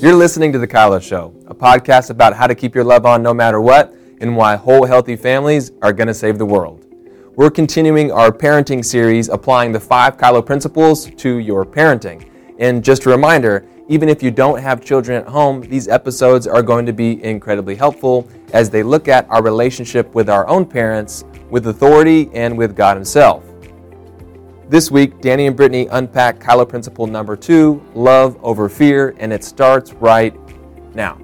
You're listening to The Kylo Show, a podcast about how to keep your love on no matter what and why whole, healthy families are going to save the world. We're continuing our parenting series applying the five Kylo principles to your parenting. And just a reminder, even if you don't have children at home, these episodes are going to be incredibly helpful as they look at our relationship with our own parents, with authority, and with God Himself. This week, Danny and Brittany unpack Kylo principle number two love over fear, and it starts right now.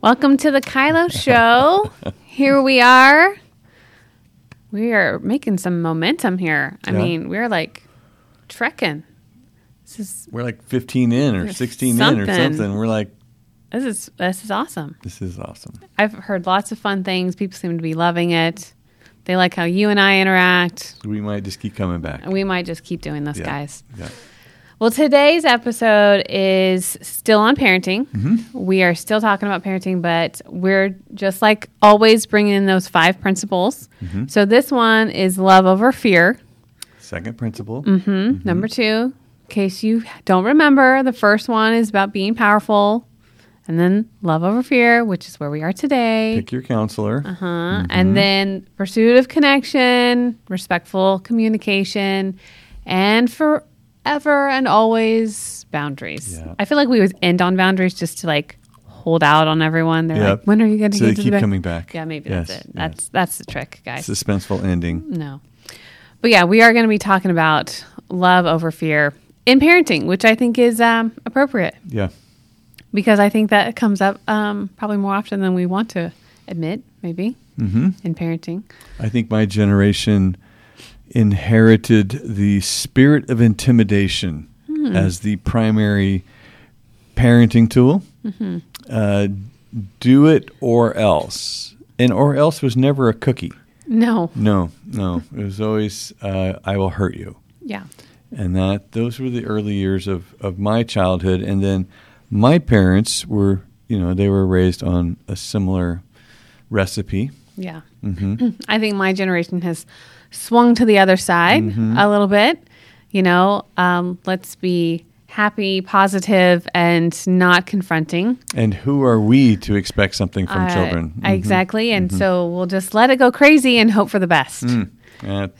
Welcome to the Kylo Show. here we are. We are making some momentum here. I Yeah. mean, we're like trekking. This is We're like 15 in or Yeah, 16 in or something. something. We're like, this is this is awesome. this is awesome. I've heard lots of fun things. People seem to be loving it. They like how you and I interact. We might just keep coming back. We might just keep doing this, Yeah. guys. Yeah. Well, today's episode is still on parenting. Mm-hmm. We are still talking about parenting, but we're just like always bringing in those five principles. Mm-hmm. So this one is love over fear. Second principle. Mm-hmm. Number mm-hmm. two, in case you don't remember, the first one is about being powerful. And then love over fear, which is where we are today. Pick your counselor. Uh-huh. And then pursuit of connection, respectful communication, and forever and always boundaries. Yeah. I feel like we would end on boundaries just to like hold out on everyone. They're Yep. like, when are you going to So get they to keep the back?" coming back. Yeah, maybe Yes, that's it. yes. That's that's the trick, guys. Suspenseful ending. No. But yeah, we are going to be talking about love over fear in parenting, which I think is um, appropriate Yeah. Because I think that comes up um, probably more often than we want to admit, maybe, hmm in parenting. I think my generation inherited the spirit of intimidation Hmm. as the primary parenting tool. Mm-hmm. Uh, do it or else. And or else was never a cookie. No. No, no. It was always, uh, I will hurt you. Yeah. and that those were the early years of, of my childhood and then my parents were you know they were raised on a similar recipe Yeah. hmm I think my generation has swung to the other side Mm-hmm. a little bit. You know, um, let's be happy, positive, and not confronting. and who are we to expect something from Uh, children Mhm. Exactly. And so we'll just let it go crazy and hope for the best. Mm.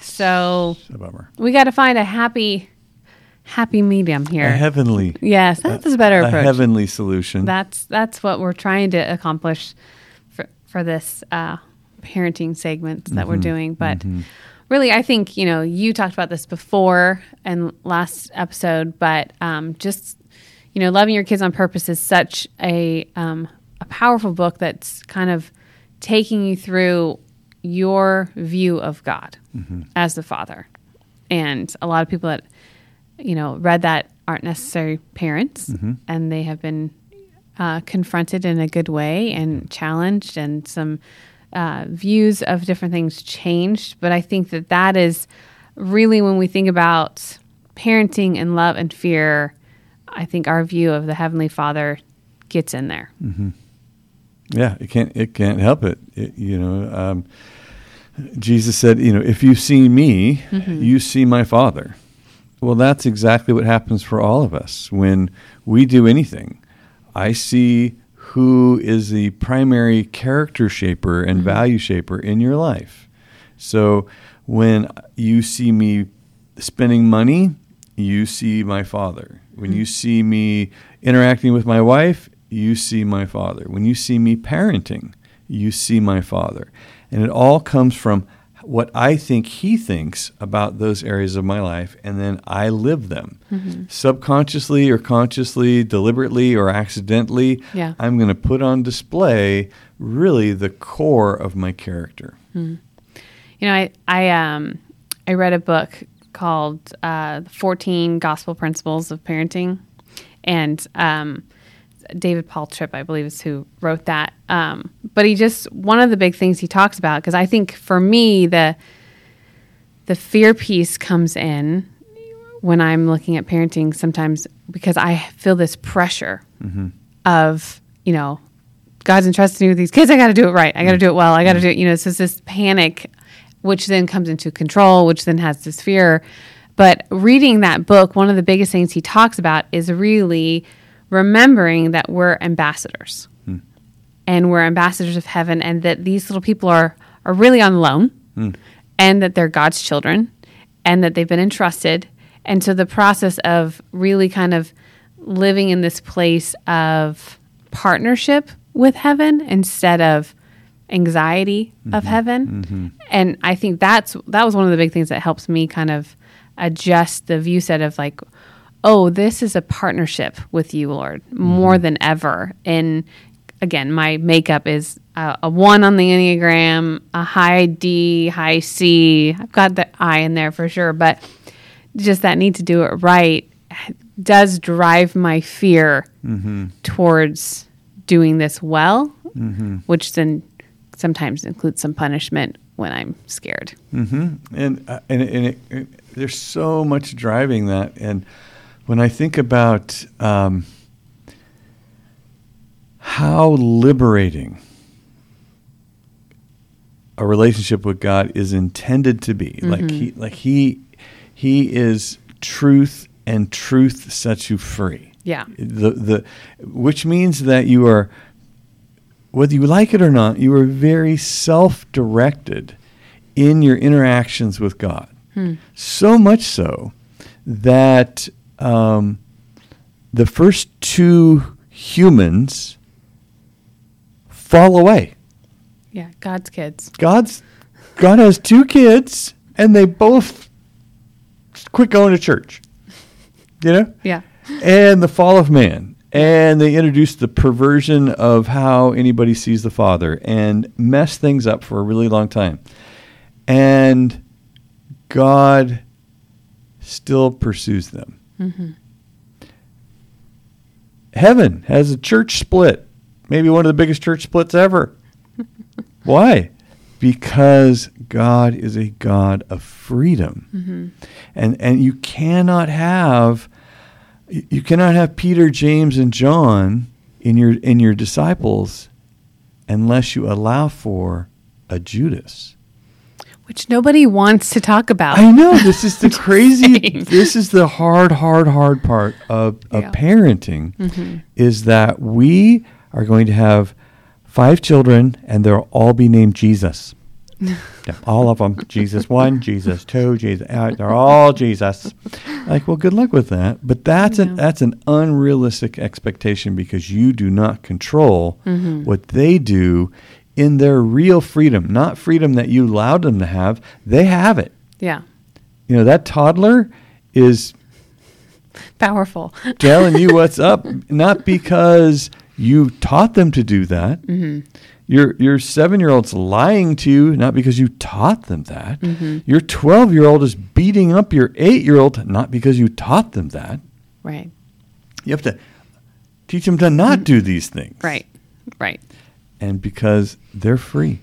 So a bummer we got to find a happy, happy medium here. a heavenly yes, that's a better a approach. heavenly solution That's that's what we're trying to accomplish for for this uh, parenting segment that Mm-hmm. we're doing. But really, I think you know you talked about this before and last episode, but um, just you know, loving your kids on purpose is such a um, a powerful book that's kind of taking you through your view of God as the Father. And a lot of people that you know read that aren't necessary parents, and they have been uh, confronted in a good way and challenged, and some uh, views of different things changed. But I think that that is really when we think about parenting and love and fear. I think our view of the Heavenly Father gets in there. yeah it can't it can't help it, It- you know um, jesus said you know if you see me you see my father well that's exactly what happens for all of us when we do anything i see who is the primary character shaper and mm-hmm. value shaper in your life so when you see me spending money, you see my father. When mm-hmm. you see me interacting with my wife, you see my father. When you see me parenting, you see my father. And it all comes from what I think he thinks about those areas of my life, and then I live them. Subconsciously or consciously, deliberately or accidentally, Yeah. I'm going to put on display really the core of my character. You know, I I um I read a book called uh, "The 14 Gospel Principles of Parenting," and um, David Paul Tripp, I believe, is who wrote that. Um, but he just one of the big things he talks about because I think for me the the fear piece comes in when I'm looking at parenting sometimes because I feel this pressure mm-hmm. of you know God's entrusted me with these kids. I got to do it right. I got to mm-hmm. do it well. I got to mm-hmm. do it. You know, so it's this panic, which then comes into control, which then has this fear. But reading that book, one of the biggest things he talks about is really remembering that we're ambassadors. Hmm. And we're ambassadors of heaven and that these little people are are really on loan hmm. and that they're God's children and that they've been entrusted. And so the process of really kind of living in this place of partnership with heaven instead of anxiety of mm-hmm. heaven. Mm-hmm. And I think that's that was one of the big things that helps me kind of adjust the view set of like, oh, this is a partnership with you, Lord, more mm-hmm. than ever. And again, my makeup is a, a one on the Enneagram, a high D, high C. I've got the I in there for sure, but just that need to do it right does drive my fear mm-hmm. towards doing this well, mm-hmm. which then sometimes includes some punishment when I'm scared. and uh, and, and it, it, there's so much driving that and when i think about um, how liberating a relationship with god is intended to be. Like he like he he is truth and truth sets you free. Yeah. the the which means that you are whether you like it or not you are very self-directed in your interactions with god. So much so that um, the first two humans fall away. Yeah, God's kids. god's god has two kids and they both quit going to church. You know? Yeah. and the fall of man. And they introduced the perversion of how anybody sees the father and mess things up for a really long time. And god still pursues them heaven has a church split. Maybe one of the biggest church splits ever. Why? Because god is a god of freedom. Mm-hmm. And and you cannot have you cannot have Peter, James, and John in your in your disciples unless you allow for a Judas. Which nobody wants to talk about. I know this is the crazy. saying. This is the hard, hard, hard part of, of Yeah. parenting is that we are going to have five children and they'll all be named Jesus. Yeah, all of them. Jesus one, Jesus two, Jesus. uh, They're all Jesus. Like, well, good luck with that. But that's an that's an unrealistic expectation because you do not control Mm-hmm. what they do in their real freedom, not freedom that you allowed them to have. They have it. yeah. You know that toddler is Powerful. telling you what's up, not because you taught them to do that. Mm-hmm. Your your seven year old's lying to you, not because you taught them that. Mm-hmm. Your twelve year old is beating up your eight year old, not because you taught them that. Right. You have to teach them to not mm-hmm. do these things, Right. Right. And because they're free.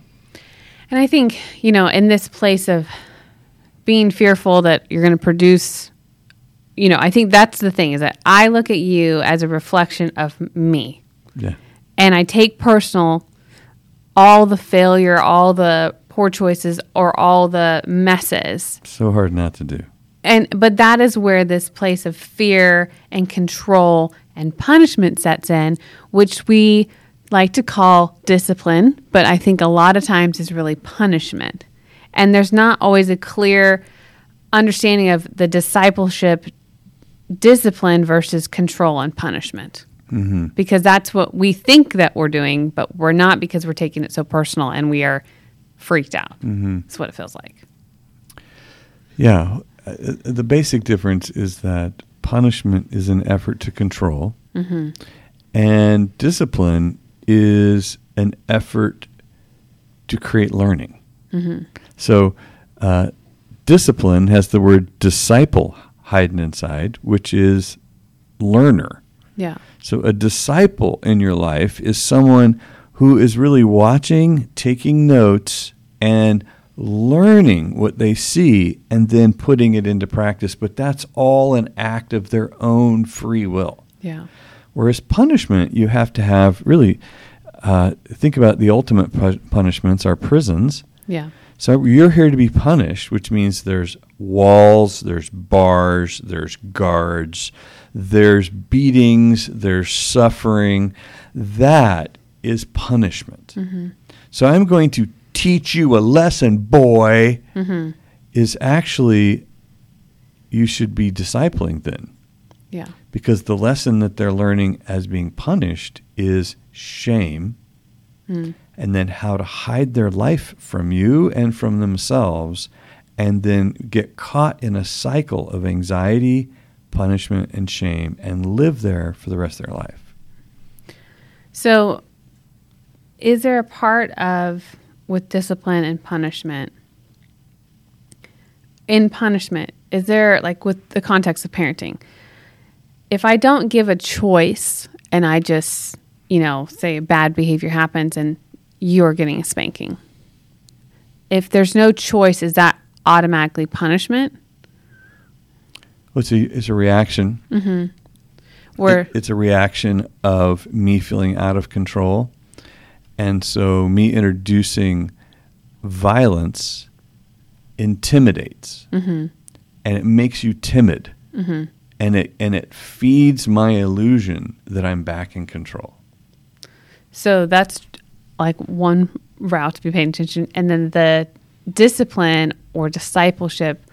And I think, you know, in this place of being fearful that you're going to produce, you know, I think that's the thing is that I look at you as a reflection of me. Yeah, And I take personal all the failure, all the poor choices, or all the messes. so hard not to do. And but that is where this place of fear and control and punishment sets in, which we like to call discipline, but I think a lot of times is really punishment. And there's not always a clear understanding of the discipleship discipline versus control and punishment. Mm-hmm. Because that's what we think that we're doing, but we're not because we're taking it so personal and we are freaked out. Mm-hmm. That's what it feels like. Yeah, uh, uh, the basic difference is that punishment is an effort to control, mm-hmm. and discipline is an effort to create learning. So, uh, discipline has the word disciple hidden inside, which is learner. Yeah. So, a disciple in your life is someone who is really watching, taking notes, and learning what they see and then putting it into practice. But that's all an act of their own free will. Yeah. Whereas punishment, you have to have really uh, think about the ultimate pu- punishments are prisons. Yeah. So you're here to be punished, which means there's walls, there's bars, there's guards, there's beatings, there's suffering. That is punishment. So I'm going to teach you a lesson, boy, is actually you should be discipling then. Yeah. Because the lesson that they're learning as being punished is shame hmm. and then how to hide their life from you and from themselves and then get caught in a cycle of anxiety, punishment, and shame and live there for the rest of their life. So, is there a part of with discipline and punishment? In punishment, is there like with the context of parenting? If I don't give a choice and I just, you know, say bad behavior happens and you're getting a spanking, if there's no choice, is that automatically punishment? Well, it's a, it's a reaction. Or It- it's a reaction of me feeling out of control. And so me introducing violence intimidates. Mm-hmm. And it makes you timid. Mm-hmm. And it and it feeds my illusion that I'm back in control. So that's like one route to be paying attention. And then the discipline or discipleship,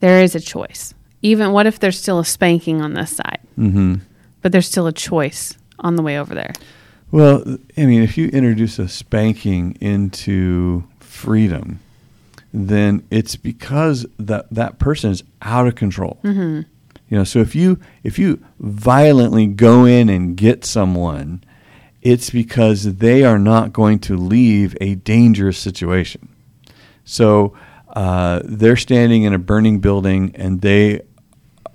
there is a choice. Even what if there's still a spanking on this side, Mm-hmm. but there's still a choice on the way over there? Well, I mean, if you introduce a spanking into freedom, then it's because that that person is out of control. Mm-hmm. You know, so if you if you violently go in and get someone, it's because they are not going to leave a dangerous situation. So uh, they're standing in a burning building and they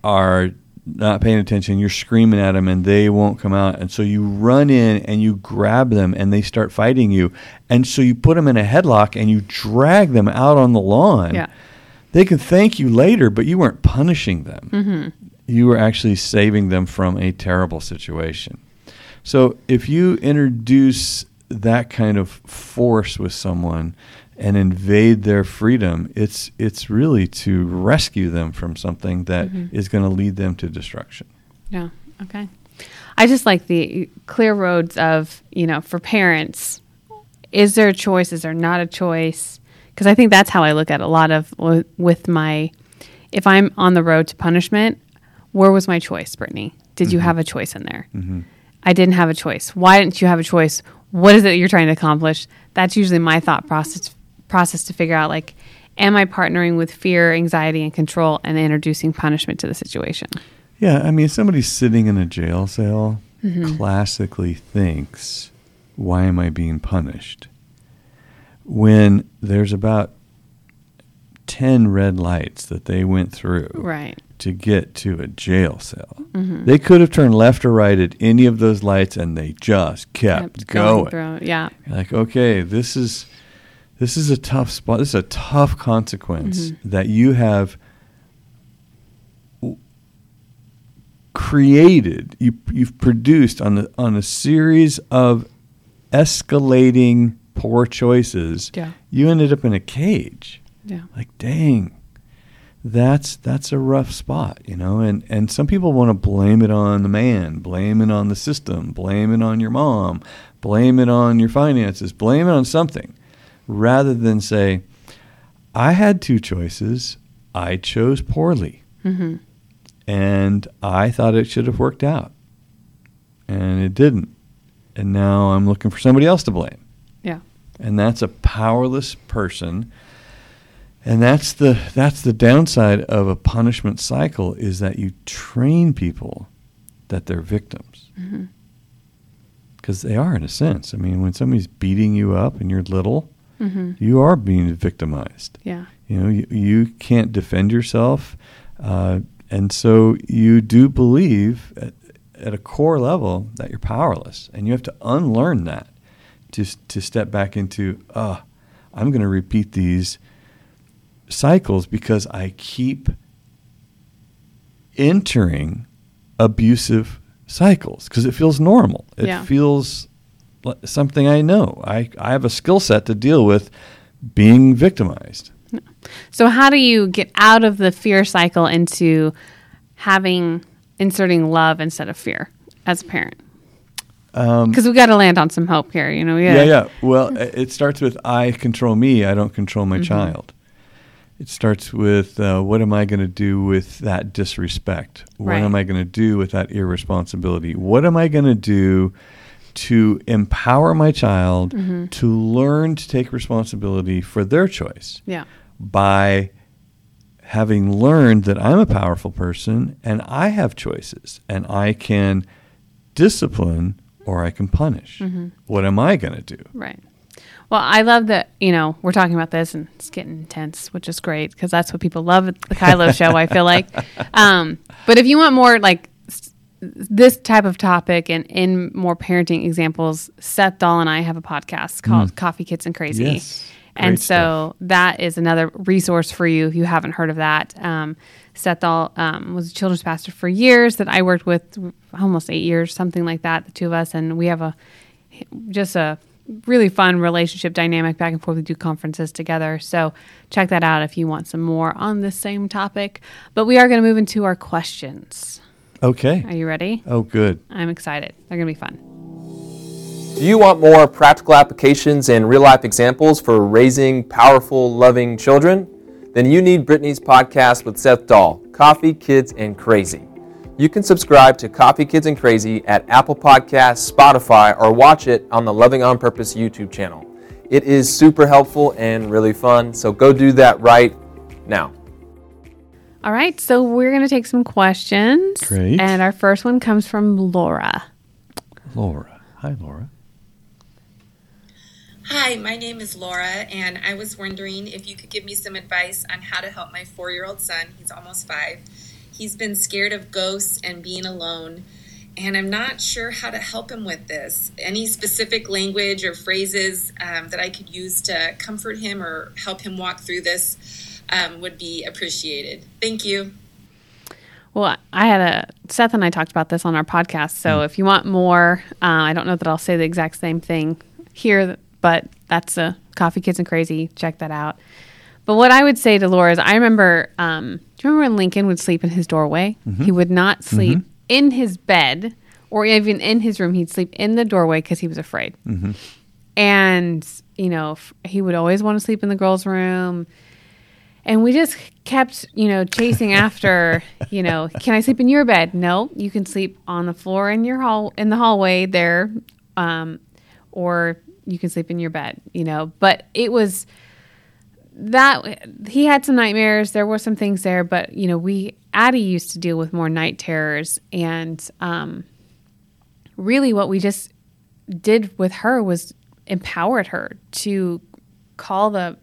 are not paying attention. You're screaming at them and they won't come out. And so you run in and you grab them and they start fighting you. And so you put them in a headlock and you drag them out on the lawn. Yeah. They can thank you later, but you weren't punishing them. You are actually saving them from a terrible situation. So if you introduce that kind of force with someone and invade their freedom, it's it's really to rescue them from something that mm-hmm. is going to lead them to destruction. Yeah. Okay. I just like the clear roads of, you know, for parents, is there a choice? Is there not a choice? Because I think that's how I look at a lot of with my, if I'm on the road to punishment, where was my choice, Brittany? Did you mm-hmm. have a choice in there? Mm-hmm. I didn't have a choice. Why didn't you have a choice? What is it you're trying to accomplish? That's usually my thought process process to figure out like, am I partnering with fear, anxiety, and control and introducing punishment to the situation? Yeah, I mean, if somebody's sitting in a jail cell, mm-hmm. classically thinks, "Why am I being punished?" When there's about ten red lights that they went through Right. To get to a jail cell, mm-hmm. they could have turned left or right at any of those lights, and they just kept Kept going. through. Yeah. Like, okay, this is this is a tough spot. This is a tough consequence mm-hmm. that you have created. You you've produced on the on a series of escalating poor choices. Yeah. You ended up in a cage. Yeah. Like, dang. That's that's a rough spot, you know, and and some people want to blame it on the man, blame it on the system, blame it on your mom, blame it on your finances, blame it on something, rather than say, I had two choices, I chose poorly, mm-hmm. and I thought it should have worked out, and it didn't, and now I'm looking for somebody else to blame. Yeah. and that's a powerless person and that's the that's the downside of a punishment cycle is that you train people that they're victims. Because they are in a sense. I mean when somebody's beating you up and you're little you are being victimized. Yeah. you know you, you can't defend yourself uh, and so you do believe at, at a core level that you're powerless and you have to unlearn that to, to step back into uh, i'm going to repeat these cycles because i keep entering abusive cycles because it feels normal it Yeah. feels like something i know i, I have a skill set to deal with being victimized. So how do you get out of the fear cycle into having inserting love instead of fear as a parent? Um, because we got to land on some hope here, you know. Yeah, yeah. Well, it starts with I control me, I don't control my mm-hmm. child. It starts with uh, what am I going to do with that disrespect? What Right. am I going to do with that irresponsibility? What am I going to do to empower my child to learn to take responsibility for their choice? Yeah. by having learned that I'm a powerful person and I have choices and I can discipline or I can punish. What am I going to do? Right. Well, I love that, you know, we're talking about this and it's getting intense, which is great because that's what people love at the Kylo show, I feel like. Um, but if you want more like s- this type of topic and in more parenting examples, Seth Dahl and I have a podcast called Coffee Kids and Crazy. Mm. Yes. And so that is another resource for you if you haven't heard of that. Um, Seth Dahl um, was a children's pastor for years that I worked with, almost eight years, something like that, the two of us. And we have a just a really fun relationship dynamic back and forth. We do conferences together. So check that out if you want some more on this same topic. But we are going to move into our questions. Okay. Are you ready? Oh, good. I'm excited. They're going to be fun. Do you want more practical applications and real life examples for raising powerful, loving children? Then you need Brittany's podcast with Seth Dahl, Coffee, Kids, and Crazy. You can subscribe to Coffee, Kids, and Crazy at Apple Podcasts, Spotify, or watch it on the Loving on Purpose YouTube channel. It is super helpful and really fun, so go do that right now. All right. So we're going to take some questions. Great. And our first one comes from Laura. Laura. Hi, Laura. Hi, my name is Laura, and I was wondering if you could give me some advice on how to help my four year old son. He's almost five. He's been scared of ghosts and being alone, and I'm not sure how to help him with this. Any specific language or phrases um, that I could use to comfort him or help him walk through this um, would be appreciated. Thank you. Well, I had a Seth and I talked about this on our podcast. So if you want more, uh, I don't know that I'll say the exact same thing here, but that's a Coffee Kids and Crazy. Check that out. But what I would say to Laura is, I remember. Um, do you remember when Lincoln would sleep in his doorway? He would not sleep in his bed or even in his room. He'd sleep in the doorway because he was afraid. And you know, f- he would always want to sleep in the girls' room and we just kept you know chasing after you know can i sleep in your bed no you can sleep on the floor in your hall in the hallway there um, or you can sleep in your bed you know but it was that he had some nightmares. There were some things there but you know we addie used to deal with more night terrors and um, really what we just did with her was empowered her to call the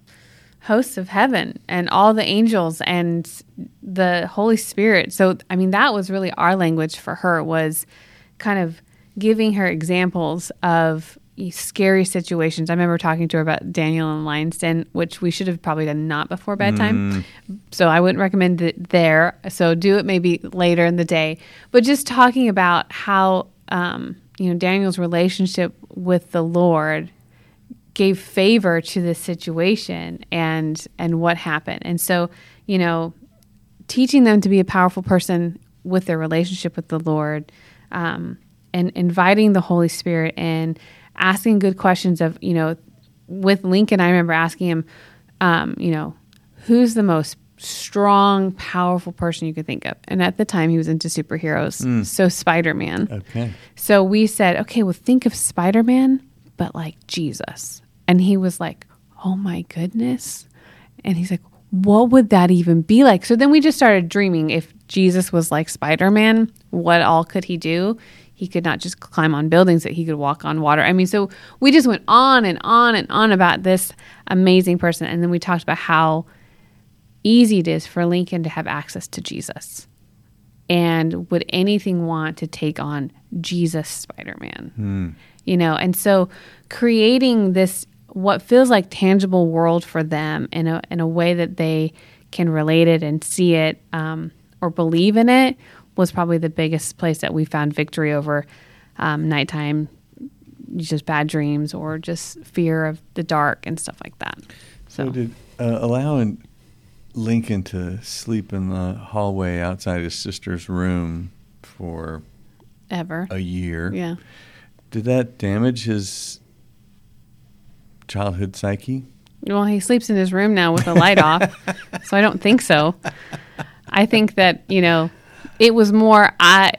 hosts of heaven and all the angels and the holy spirit. So i mean that was really our language for her was kind of giving her examples of scary situations. I remember talking to her about daniel and lion's den which we should have probably done not before bedtime. So i wouldn't recommend it there. So do it maybe later in the day. But just talking about how um, you know daniel's relationship with the lord gave favor to this situation and and what happened. And so you know teaching them to be a powerful person with their relationship with the lord um, and inviting the holy spirit and asking good questions of you know with lincoln i remember asking him um, you know who's the most strong powerful person you could think of and at the time he was into superheroes so spider-man Okay. so we said, okay, well, think of Spider Man, but like Jesus. And he was like, oh my goodness. And he's like, what would that even be like? So then we just started dreaming if Jesus was like Spider Man, what all could he do? He could not just climb on buildings, that he could walk on water. I mean, so we just went on and on and on about this amazing person. And then we talked about how easy it is for Lincoln to have access to Jesus and would anything want to take on Jesus Spider Man? You know, and so creating this what feels like tangible world for them in a in a way that they can relate it and see it um, or believe in it was probably the biggest place that we found victory over um, nighttime, just bad dreams or just fear of the dark and stuff like that. So did uh, allowing Lincoln to sleep in the hallway outside his sister's room for ever. a year. Yeah. Did that damage his childhood psyche? Well, he sleeps in his room now with the light off, so I don't think so. I think that you know, it was more I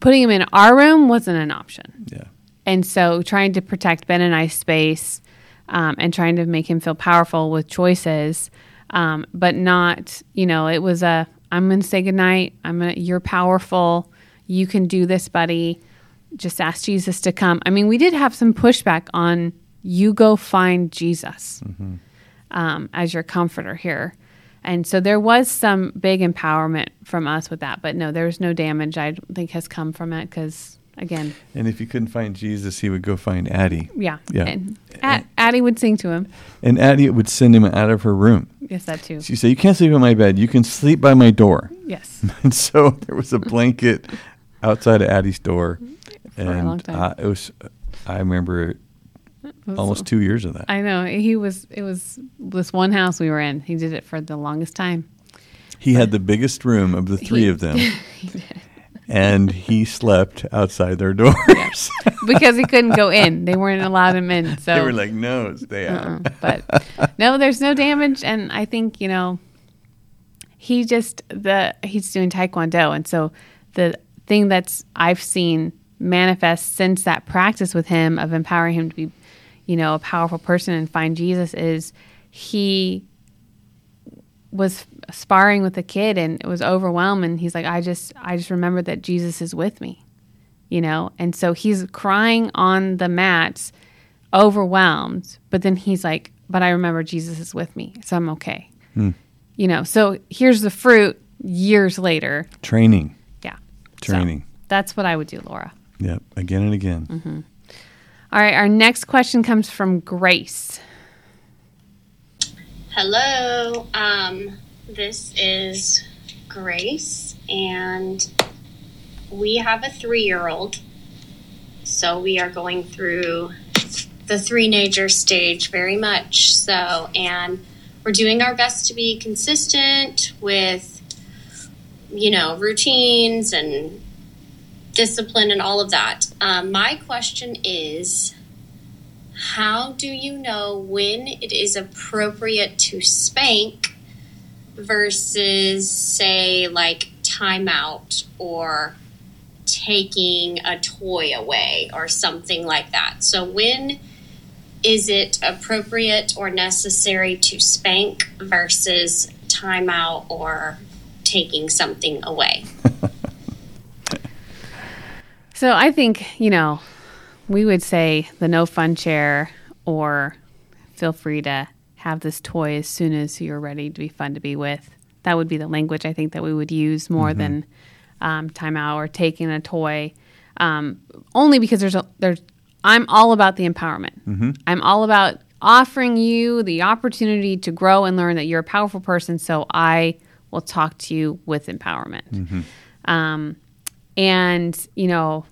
putting him in our room wasn't an option, Yeah. and so trying to protect Ben and I's space, um, and trying to make him feel powerful with choices, um, but not you know, it was a I'm going to say goodnight. I'm gonna you're powerful. You can do this, buddy. Just ask Jesus to come. I mean, we did have some pushback on you go find Jesus um, as your comforter here. And so there was some big empowerment from us with that. But no, there was no damage I think has come from it because, again, And if he couldn't find Jesus, he would go find Addie. yeah. Yeah. And Ad- Addie would sing to him. And Addie would send him out of her room. Yes, that too. She said, You can't sleep in my bed. You can sleep by my door. Yes. And so there was a blanket outside of Addie's door. a and long time. Uh, it was, I remember almost two years of that. I know. He was, it was this one house we were in. He did it for the longest time. He had the biggest room of the three He- of them. and he slept outside their doors. because he couldn't go in. They weren't allowed him in. So they were like, no, stay uh-uh. out. Uh-uh. but no, there's no damage, and I think you know he just the he's doing taekwondo, and so the thing that's I've seen manifest since that practice with him of empowering him to be, you know, a powerful person and find Jesus is he was sparring with a kid and it was overwhelmed and he's like I just I just remember that Jesus is with me you know and so he's crying on the mats overwhelmed but then he's like but i remember jesus is with me so i'm okay you know so here's the fruit years later Training. yeah So Training. that's what i would do laura Yep. Again and again. Mm-hmm. All right our next question comes from grace Hello, um, this is Grace, and we have a three year old. So we are going through the threenager stage very much so, and we're doing our best to be consistent with, you know, routines and discipline and all of that. Um, my question is how do you know when it is appropriate to spank versus say like timeout or taking a toy away or something like that so when is it appropriate or necessary to spank versus timeout or taking something away so i think you know we would say the no fun chair or feel free to have this toy as soon as you're ready to be fun to be with. That would be the language I think that we would use more than um, timeout or taking a toy. Um, only because there's a there's I'm all about the empowerment. I'm all about offering you the opportunity to grow and learn that you're a powerful person. So I will talk to you with empowerment. Um, and you know,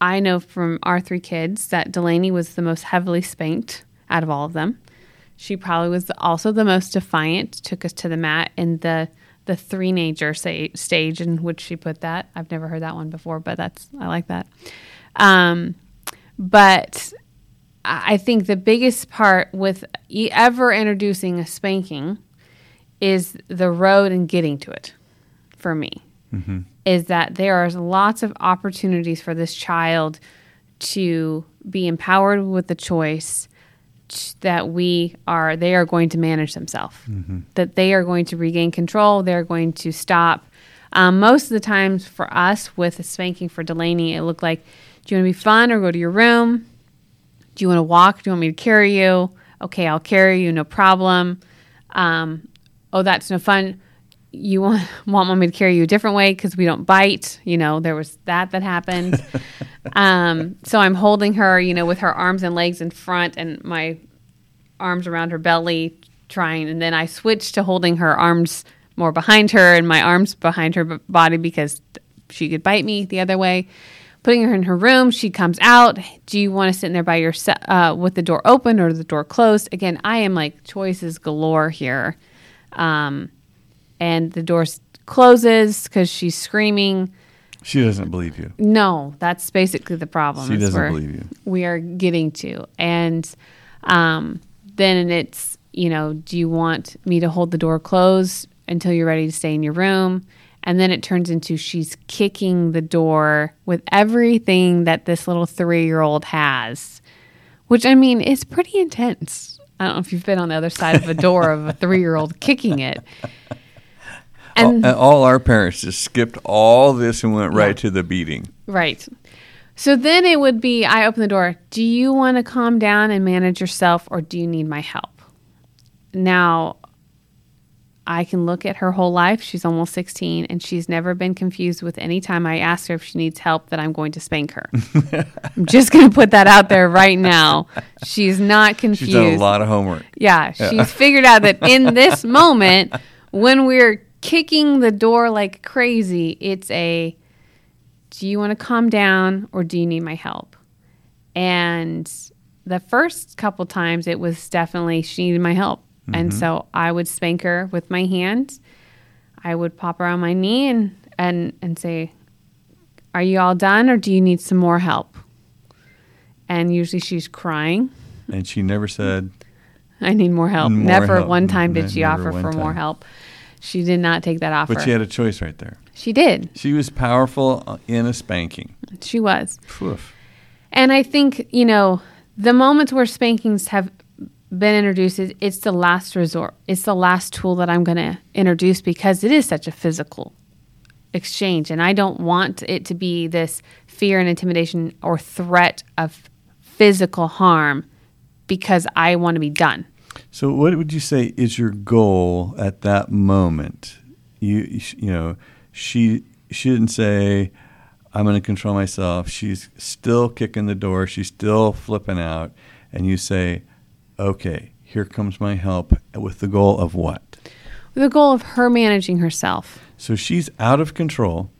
I know from our three kids that Delaney was the most heavily spanked out of all of them. She probably was also the most defiant. Took us to the mat in the the threenager sa- stage in which she put that. I've never heard that one before, but that's I like that. Um, but I think the biggest part with ever introducing a spanking is the road and getting to it. For me, is that there are lots of opportunities for this child to be empowered with the choice that we are they are going to manage themselves. That they are going to regain control they're going to stop. Um, most of the times for us with a spanking for delaney it looked like do you want to be fun or go to your room? Do you want to walk? Do you want me to carry you? Okay i'll carry you no problem. Um, oh that's no fun you want want me to carry you a different way because we don't bite you know there was that that happened um, so i'm holding her you know with her arms and legs in front and my arms around her belly trying and then i switched to holding her arms more behind her and my arms behind her b- body because she could bite me the other way putting her in her room. She comes out. Do you want to sit in there by yourself uh, with the door open or the door closed? Again, I am like choices galore here. Um, and the door closes because she's screaming. She doesn't believe you. No, that's basically the problem. She doesn't believe you. We are getting to, and um, then it's you know, do you want me to hold the door closed until you're ready to stay in your room? And then it turns into she's kicking the door with everything that this little three year old has, which I mean is pretty intense. I don't know if you've been on the other side of a door of a three year old kicking it. And all, all our parents just skipped all this and went right Yeah. to the beating. Right. So then it would be I open the door. Do you want to calm down and manage yourself or do you need my help? Now, I can look at her whole life. She's almost 16 and she's never been confused with any time I ask her if she needs help that I'm going to spank her. I'm just going to put that out there right now. She's not confused. She's done a lot of homework. Yeah, she's figured out that in this moment, when we're kicking the door like crazy, it's a do you want to calm down or do you need my help? And the first couple times, it was definitely she needed my help. And mm-hmm. so I would spank her with my hand. I would pop her on my knee and, and, and say, Are you all done or do you need some more help? And usually she's crying. And she never said, I need more help. More never help. one time did she offer for more help. She did not take that offer. but she had a choice right there. she did. She was powerful uh, in a spanking. She was. Poof. And I think, you know, the moments where spankings have been introduced, it's the last resort. It's the last tool that I'm going to introduce because it is such a physical exchange. And I don't want it to be this fear and intimidation or threat of physical harm because I want to be done. So, what would you say is your goal at that moment? You, you know, she she didn't say, "I'm going to control myself." She's still kicking the door. She's still flipping out, and you say, "Okay, here comes my help." With the goal of what? With the goal of her managing herself. So she's out of control,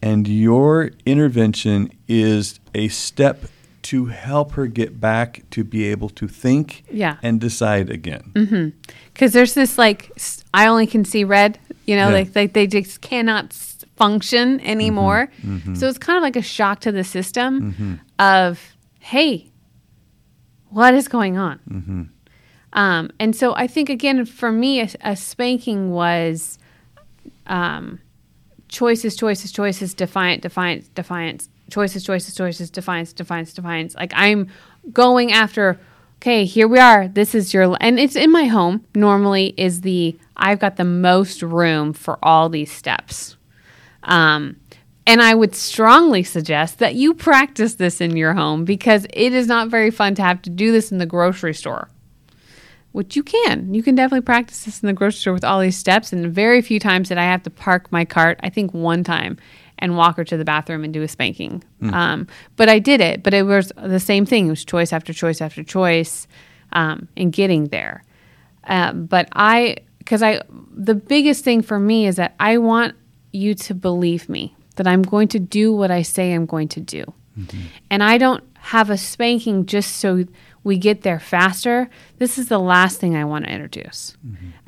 and your intervention is a step to help her get back to be able to think Yeah. and decide again. Mm-hmm. because there's this like I only can see red. You know, Yeah. like they, they just cannot function anymore. Mm-hmm. Mm-hmm. So it's kind of like a shock to the system of hey, what is going on? Um, and so I think again for me, a, a spanking was um, choices, choices, choices, defiant, defiance, defiance, choices, choices, choices, defiance, defiance, defiance. Like I'm going after, okay, here we are. This is your, and it's in my home. Normally, is the I've got the most room for all these steps. Um, and I would strongly suggest that you practice this in your home because it is not very fun to have to do this in the grocery store which you can. You can definitely practice this in the grocery store with all these steps. And very few times that I have to park my cart. I think one time and walk her to the bathroom and do a spanking. Um, but I did it. But it was the same thing. It was choice after choice after choice um, in getting there. Uh, but I, because I, the biggest thing for me is that I want you to believe me that I'm going to do what I say I'm going to do. And I don't have a spanking just so we get there faster. This is the last thing I want to introduce.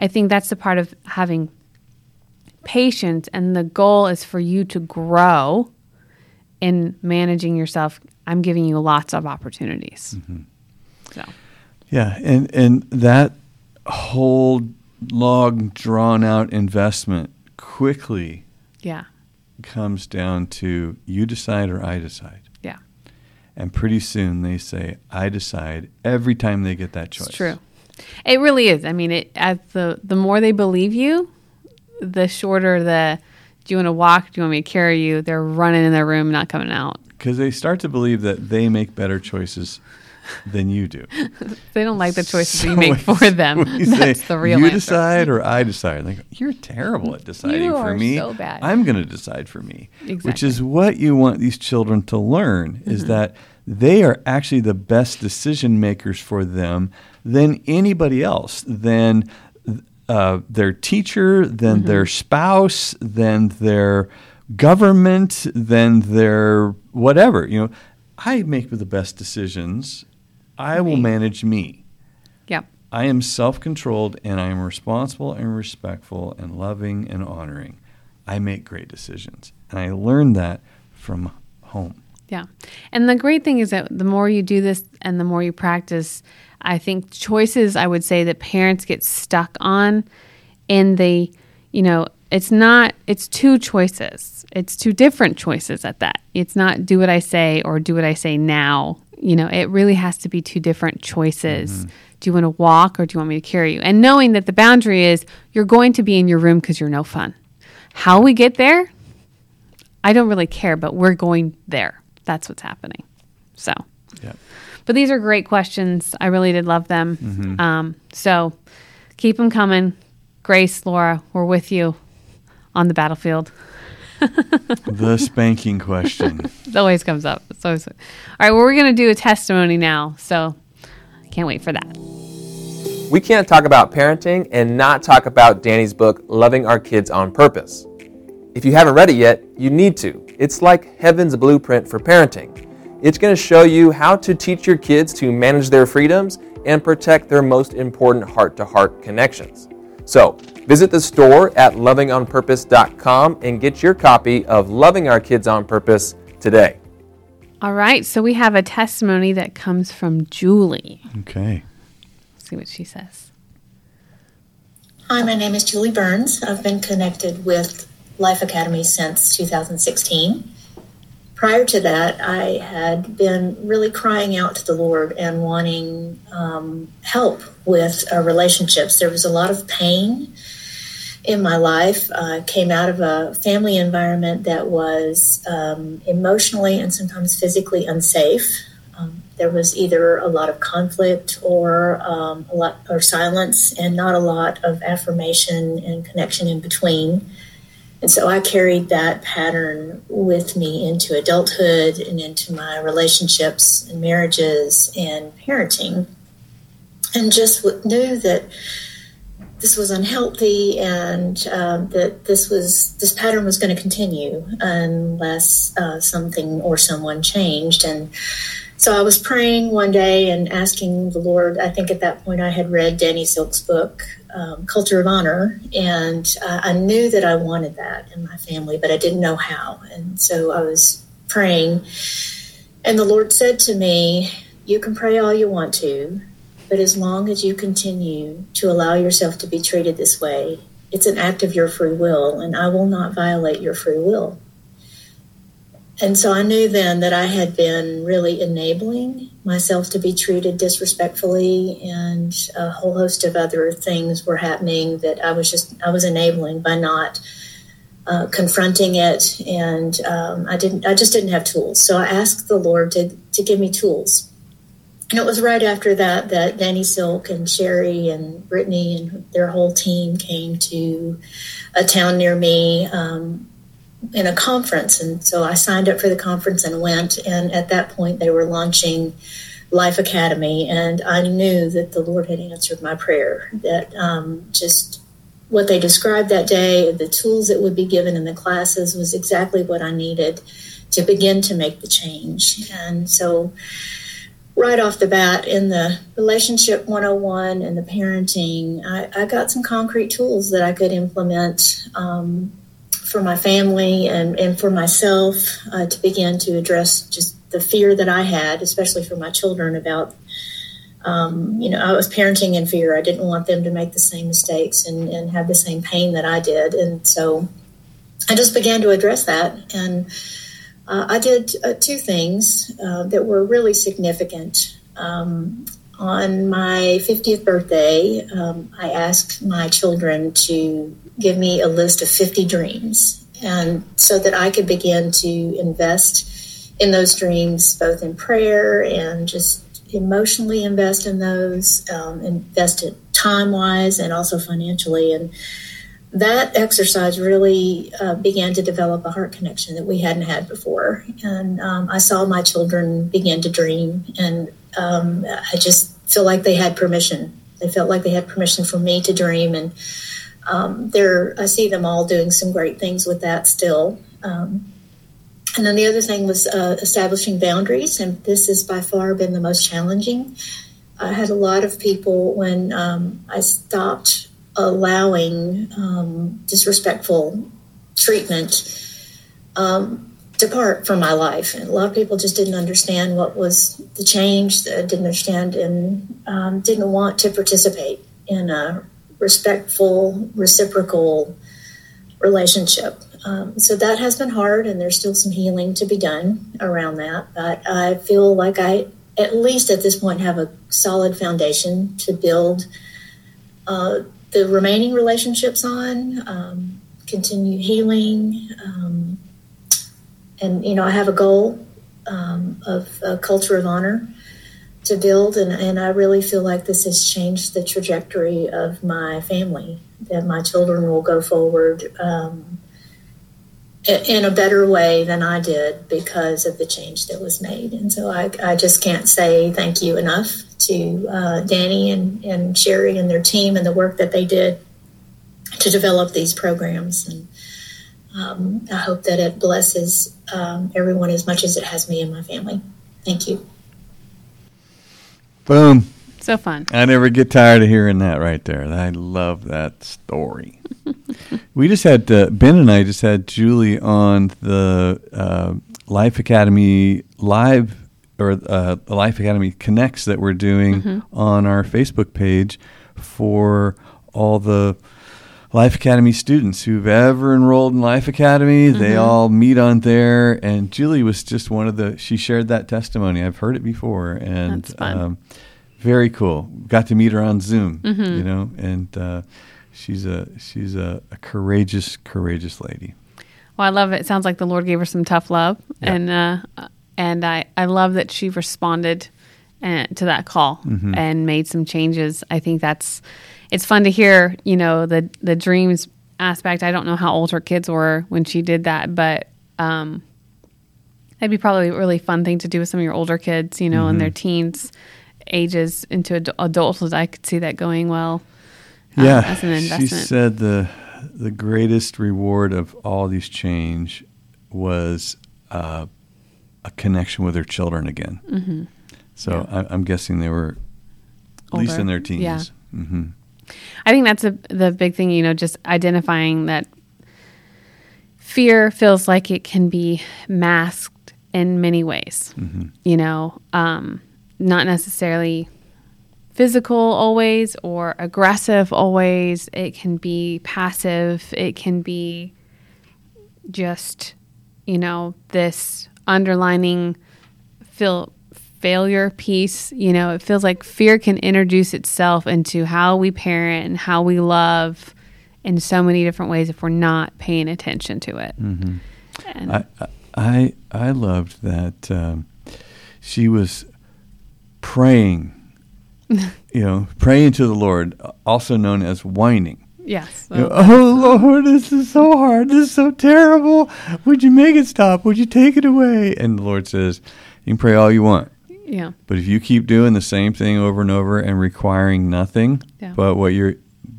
I think that's the part of having patience, and the goal is for you to grow in managing yourself. I'm giving you lots of opportunities. Mm-hmm. So, Yeah, and and that whole long drawn out investment quickly yeah, comes down to you decide or I decide. yeah, And pretty soon they say I decide every time they get that choice. it's true. It really is. I mean, it as the the more they believe you, the shorter the. Do you want to walk? Do you want me to carry you? They're running in their room, not coming out. Because they start to believe that they make better choices than you do. They don't like the choices So you make for them. That's say, the real You answer. decide or I decide. Like you're terrible at deciding You for me. so bad. I'm going to decide for me. Exactly. Which is what you want these children to learn Mm-hmm. is that they are actually the best decision makers for them than anybody else. Than uh, their teacher, then Mm-hmm. their spouse, then their government then their whatever. You know, I make the best decisions. I will manage me. Yep. I am self controlled and I am responsible and respectful and loving and honoring. I make great decisions. And I learned that from home. Yeah. And the great thing is that the more you do this and the more you practice, I think choices I would say that parents get stuck on in the, you know, it's not it's two choices. It's two different choices at that. It's not do what I say or do what I say now. You know, it really has to be two different choices. Mm-hmm. Do you want to walk or do you want me to carry you? And knowing that the boundary is you're going to be in your room because you're no fun. How we get there, I don't really care, but we're going there. That's what's happening. So, Yeah. But these are great questions. I really did love them. Um, so keep them coming. Grace, Laura, we're with you on the battlefield. The spanking question. It always comes up. It's always, all right, well, we're going to do a testimony now. So can't wait for that. We can't talk about parenting and not talk about Danny's book, Loving Our Kids on Purpose. If you haven't read it yet, you need to. It's like heaven's blueprint for parenting. It's going to show you how to teach your kids to manage their freedoms and protect their most important heart to heart connections. So, visit the store at lovingonpurpose.com and get your copy of Loving Our Kids on Purpose today. All right. So we have a testimony that comes from Julie. Okay. Let's see what she says. Hi, my name is Julie Burns. I've been connected with Life Academy since 2016. Prior to that, I had been really crying out to the Lord and wanting um, help with uh, relationships. There was a lot of pain in my life. I came out of a family environment that was um, emotionally and sometimes physically unsafe. Um, there was either a lot of conflict or um, a lot or silence, and not a lot of affirmation and connection in between. And so I carried that pattern with me into adulthood and into my relationships and marriages and parenting, and just knew that this was unhealthy and um, that this was this pattern was going to continue unless uh, something or someone changed. And so I was praying one day and asking the Lord. I think at that point I had read Danny Silk's book, um, Culture of Honor, and uh, I knew that I wanted that in my family, but I didn't know how. And so I was praying, and the Lord said to me, You can pray all you want to, but as long as you continue to allow yourself to be treated this way, it's an act of your free will, and I will not violate your free will. And so I knew then that I had been really enabling myself to be treated disrespectfully, and a whole host of other things were happening that I was just I was enabling by not uh, confronting it, and um, I didn't I just didn't have tools. So I asked the Lord to to give me tools. And it was right after that that Danny Silk and Sheri and Brittany and their whole team came to a town near me. Um, in a conference and so i signed up for the conference and went and at that point they were launching life academy and i knew that the lord had answered my prayer that um, just what they described that day the tools that would be given in the classes was exactly what i needed to begin to make the change. And so right off the bat in the relationship 101 and the parenting i, I got some concrete tools that i could implement um, for my family and, and for myself uh, to begin to address just the fear that I had, especially for my children about, um, you know, I was parenting in fear. I didn't want them to make the same mistakes and, and have the same pain that I did. And so I just began to address that. And uh, I did uh, two things uh, that were really significant. Um, on my 50th birthday, um, I asked my children to give me a list of 50 dreams, and so that I could begin to invest in those dreams, both in prayer and just emotionally invest in those, um, invest it time wise and also financially. And that exercise really uh, began to develop a heart connection that we hadn't had before. And um, I saw my children begin to dream, and um, I just feel like they had permission. They felt like they had permission for me to dream, and um, they're I see them all doing some great things with that still. Um, and then the other thing was uh, establishing boundaries, and this has by far been the most challenging. I had a lot of people when um, I stopped allowing um, disrespectful treatment um, depart from my life. And a lot of people just didn't understand what was the change, didn't understand, and um, didn't want to participate in a respectful, reciprocal relationship. Um, so that has been hard, and there's still some healing to be done around that. But I feel like I, at least at this point, have a solid foundation to build uh, the remaining relationships on, um, continue healing. Um, and, you know, I have a goal um, of a culture of honor to build, and, and I really feel like this has changed the trajectory of my family, that my children will go forward um, in a better way than I did because of the change that was made. And so I, I just can't say thank you enough to uh, Danny and, and Sheri and their team and the work that they did to develop these programs. And um, I hope that it blesses um, everyone as much as it has me and my family. Thank you. Boom. So fun. I never get tired of hearing that right there. I love that story. we just had uh, Ben and I just had Julie on the uh, Life Academy live or uh, the Life Academy Connects that we're doing Mm-hmm. on our Facebook page for all the Life Academy students who've ever enrolled in Life Academy. They Mm-hmm. all meet on there, and Julie was just one of the. She shared that testimony. I've heard it before, and. Um, very cool. Got to meet her on Zoom, Mm-hmm. you know, and uh, she's a she's a, a courageous, courageous lady. Well, I love it. It sounds like the Lord gave her some tough love, Yeah. and uh, and I I love that she responded uh, to that call Mm-hmm. and made some changes. I think that's it's fun to hear. You know the the dreams aspect. I don't know how old her kids were when she did that, but um, that'd be probably a really fun thing to do with some of your older kids. You know, in Mm-hmm. their teens ages into ad- adulthood. I could see that going well. uh, yeah, as an she said the the greatest reward of all these change was uh, a connection with her children again. Mm-hmm. So I, I'm guessing they were at least in their teens. Yeah. hmm I think that's a, the big thing, you know, just identifying that fear feels like it can be masked in many ways. You know, um, not necessarily physical always or aggressive always. It can be passive. It can be just, you know, this underlining feel failure piece you know it feels like fear can introduce itself into how we parent and how we love in so many different ways if we're not paying attention to it and I, I I loved that um, she was praying, you know, praying to the Lord, also known as whining. yes You know, oh Lord, this is so hard. This is so terrible. Would you make it stop? Would you take it away? And the Lord says, You can pray all you want. Yeah But if you keep doing the same thing over and over and requiring nothing Yeah. but what you're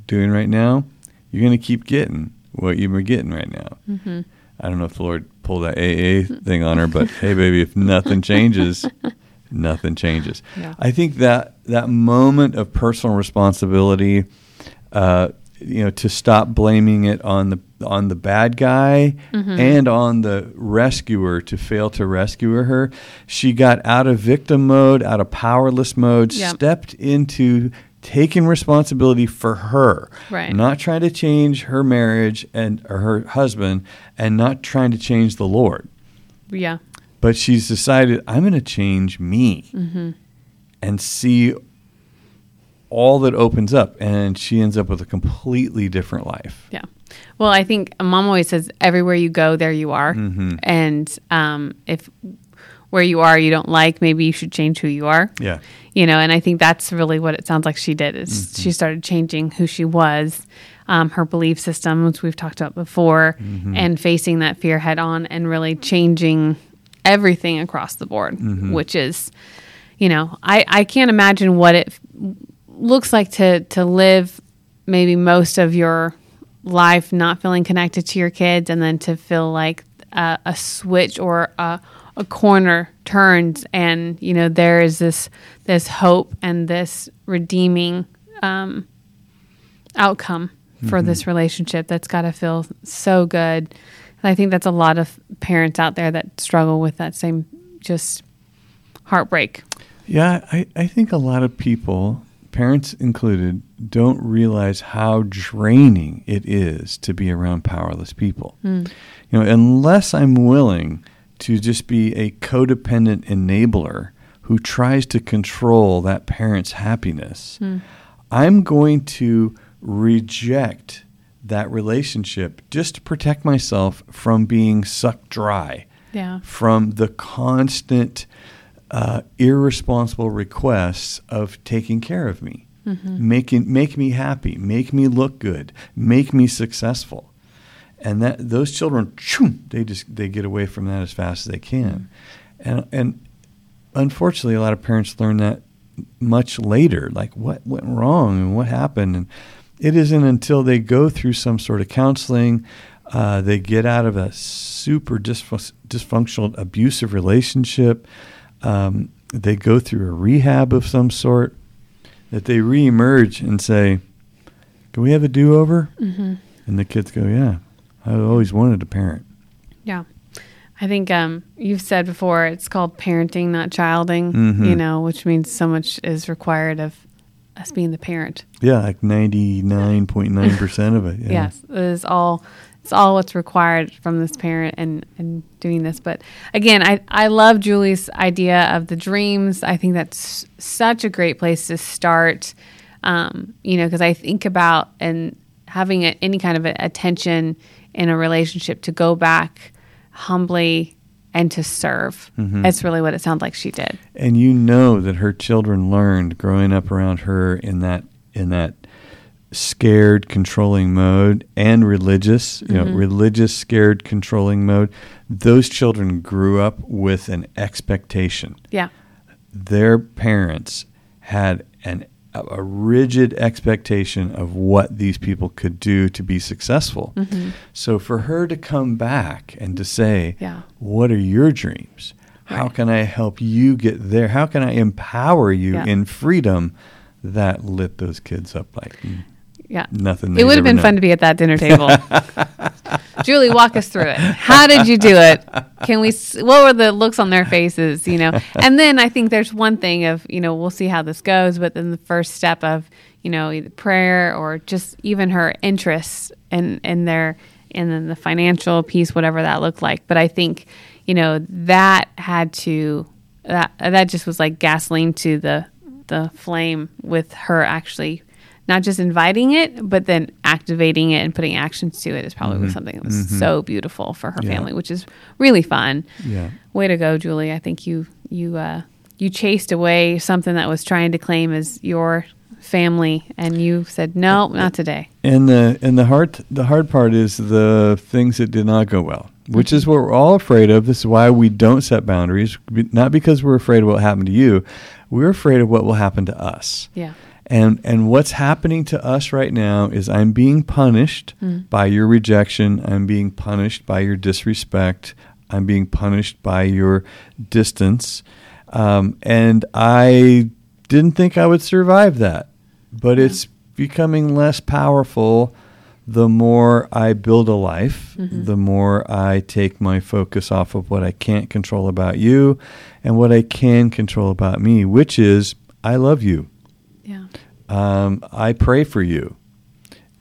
doing right now, you're going to keep getting what you were getting right now. Mm-hmm. I don't know if the Lord pulled that AA thing on her, but hey, baby, if nothing changes, nothing changes. Yeah. I think that that moment of personal responsibility, uh, you know, to stop blaming it on the on the bad guy Mm-hmm. and on the rescuer to fail to rescue her. She got out of victim mode, out of powerless mode, Yep. stepped into taking responsibility for her, Right. not trying to change her marriage and or her husband, and not trying to change the Lord yeah but she's decided I'm going to change me Mm-hmm. and see all that opens up, and she ends up with a completely different life. Yeah. Well, I think mom always says, everywhere you go, there you are. Mm-hmm. And um, if where you are you don't like, maybe you should change who you are. Yeah, You know, and I think that's really what it sounds like she did is she started changing who she was, um, her belief system, which we've talked about before, and facing that fear head on and really changing everything across the board, which is, you know, I, I can't imagine what it looks like to to live maybe most of your life not feeling connected to your kids and then to feel like a, a switch or a, a corner turns, and you know there is this this hope and this redeeming um, outcome for this relationship that's got to feel so good. And I think that's a lot of parents out there that struggle with that same just heartbreak. Yeah, I, I think a lot of people, parents included, don't realize how draining it is to be around powerless people. Hmm. You know, unless I'm willing to just be a codependent enabler who tries to control that parent's happiness, hmm. I'm going to reject that relationship just to protect myself from being sucked dry Yeah. from the constant uh, irresponsible requests of taking care of me, making make me happy, make me look good, make me successful, and that those children, they just they get away from that as fast as they can, and and unfortunately, a lot of parents learn that much later, like what went wrong and what happened, and it isn't until they go through some sort of counseling, uh, they get out of a super dysfun- dysfunctional, abusive relationship, um, they go through a rehab of some sort, that they reemerge and say, "Can we have a do-over?" Mm-hmm. And the kids go, "Yeah, I always wanted a parent." Yeah. I think um, you've said before it's called parenting, not childing, Mhm. you know, which means so much is required of us being the parent. Yeah, like ninety-nine point nine percent of it. Yeah. Yes, it is all it's all what's required from this parent and and doing this. But again, I I love Julie's idea of the dreams. I think that's such a great place to start. Um, you know, because I think about and having a, any kind of a, attention in a relationship to go back humbly and to serve. That's really what it sounds like she did. and you know that her children learned growing up around her in that in that scared controlling mode and religious you know religious scared controlling mode those children grew up with an expectation Yeah. their parents had an a, rigid expectation of what these people could do to be successful. So for her to come back and to say, Yeah. "What are your dreams? How can I help you get there? How can I empower you Yeah. in freedom?" That lit those kids up like mm, Yeah. nothing. It would have been known. fun to be at that dinner table. Julie, walk us through it. How did you do it? Can we? What were the looks on their faces? You know, and then I think there's one thing of you know we'll see how this goes, but then the first step of you know either prayer or just even her interests in in their and then the financial piece, whatever that looked like. But I think you know that had to that that just was like gasoline to the the flame with her actually not just inviting it, but then activating it and putting actions to it is probably something that was so beautiful for her Mm-hmm. Yeah. family, which is really fun. Yeah. Way to go, Julie. I think you you uh, you chased away something that was trying to claim as your family, and you said no, not today. And the and the hard the hard part is the things that did not go well, which is what we're all afraid of. This is why we don't set boundaries, not because we're afraid of what happened to you. We're afraid of what will happen to us. Yeah. And and what's happening to us right now is I'm being punished by your rejection. I'm being punished by your disrespect. I'm being punished by your distance. Um, and I didn't think I would survive that. But it's becoming less powerful the more I build a life, the more I take my focus off of what I can't control about you and what I can control about me, which is I love you. Yeah. Um, I pray for you.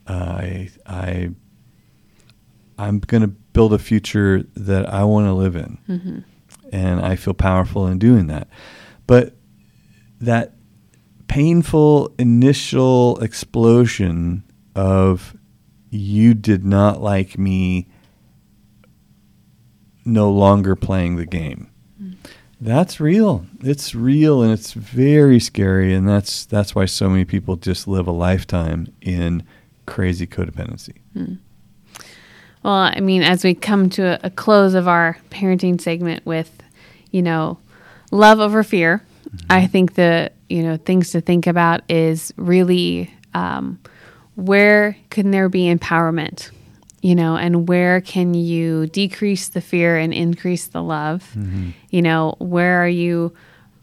I I I'm going to build a future that I want to live in, and I feel powerful in doing that. But that painful initial explosion of you did not like me no longer playing the game that's real. It's real and it's very scary and that's that's why so many people just live a lifetime in crazy codependency. Well, I mean, as we come to a, a close of our parenting segment with, you know, love over fear, I think the you know things to think about is really um, where can there be empowerment you know, and where can you decrease the fear and increase the love? You know, where are you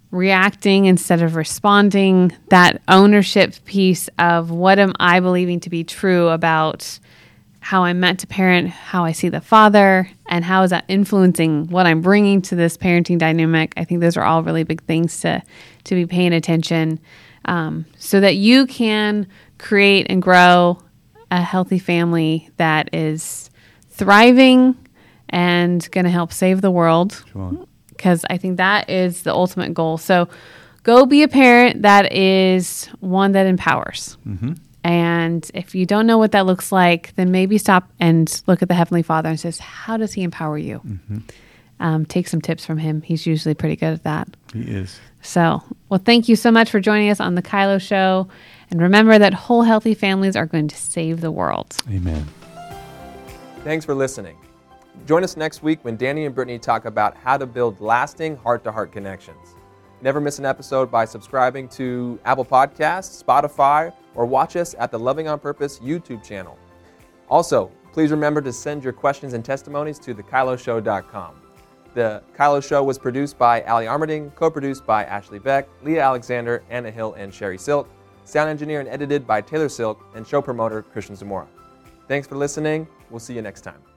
reacting instead of responding? That ownership piece of what am I believing to be true about how I'm meant to parent, how I see the father, and how is that influencing what I'm bringing to this parenting dynamic? I think those are all really big things to to be paying attention, um, so that you can create and grow a healthy family that is thriving and going to help save the world. Because I think that is the ultimate goal. So go be a parent that is one that empowers. And if you don't know what that looks like, then maybe stop and look at the Heavenly Father and says, How does He empower you? Um, take some tips from Him. He's usually pretty good at that. He is. So, well, thank you so much for joining us on the Kylo Show. And remember that whole healthy families are going to save the world. Amen. Thanks for listening. Join us next week when Danny and Brittany talk about how to build lasting heart to heart connections. Never miss an episode by subscribing to Apple Podcasts, Spotify, or watch us at the Loving on Purpose YouTube channel. Also, please remember to send your questions and testimonies to thekyloshow.com. The Kylo Show was produced by Ali Armerding, co produced by Ashley Beck, Leah Alexander, Anna Hill, and Sheri Silk, sound engineer and edited by Taylor Silk, and show promoter Christian Zamora. Thanks for listening. We'll see you next time.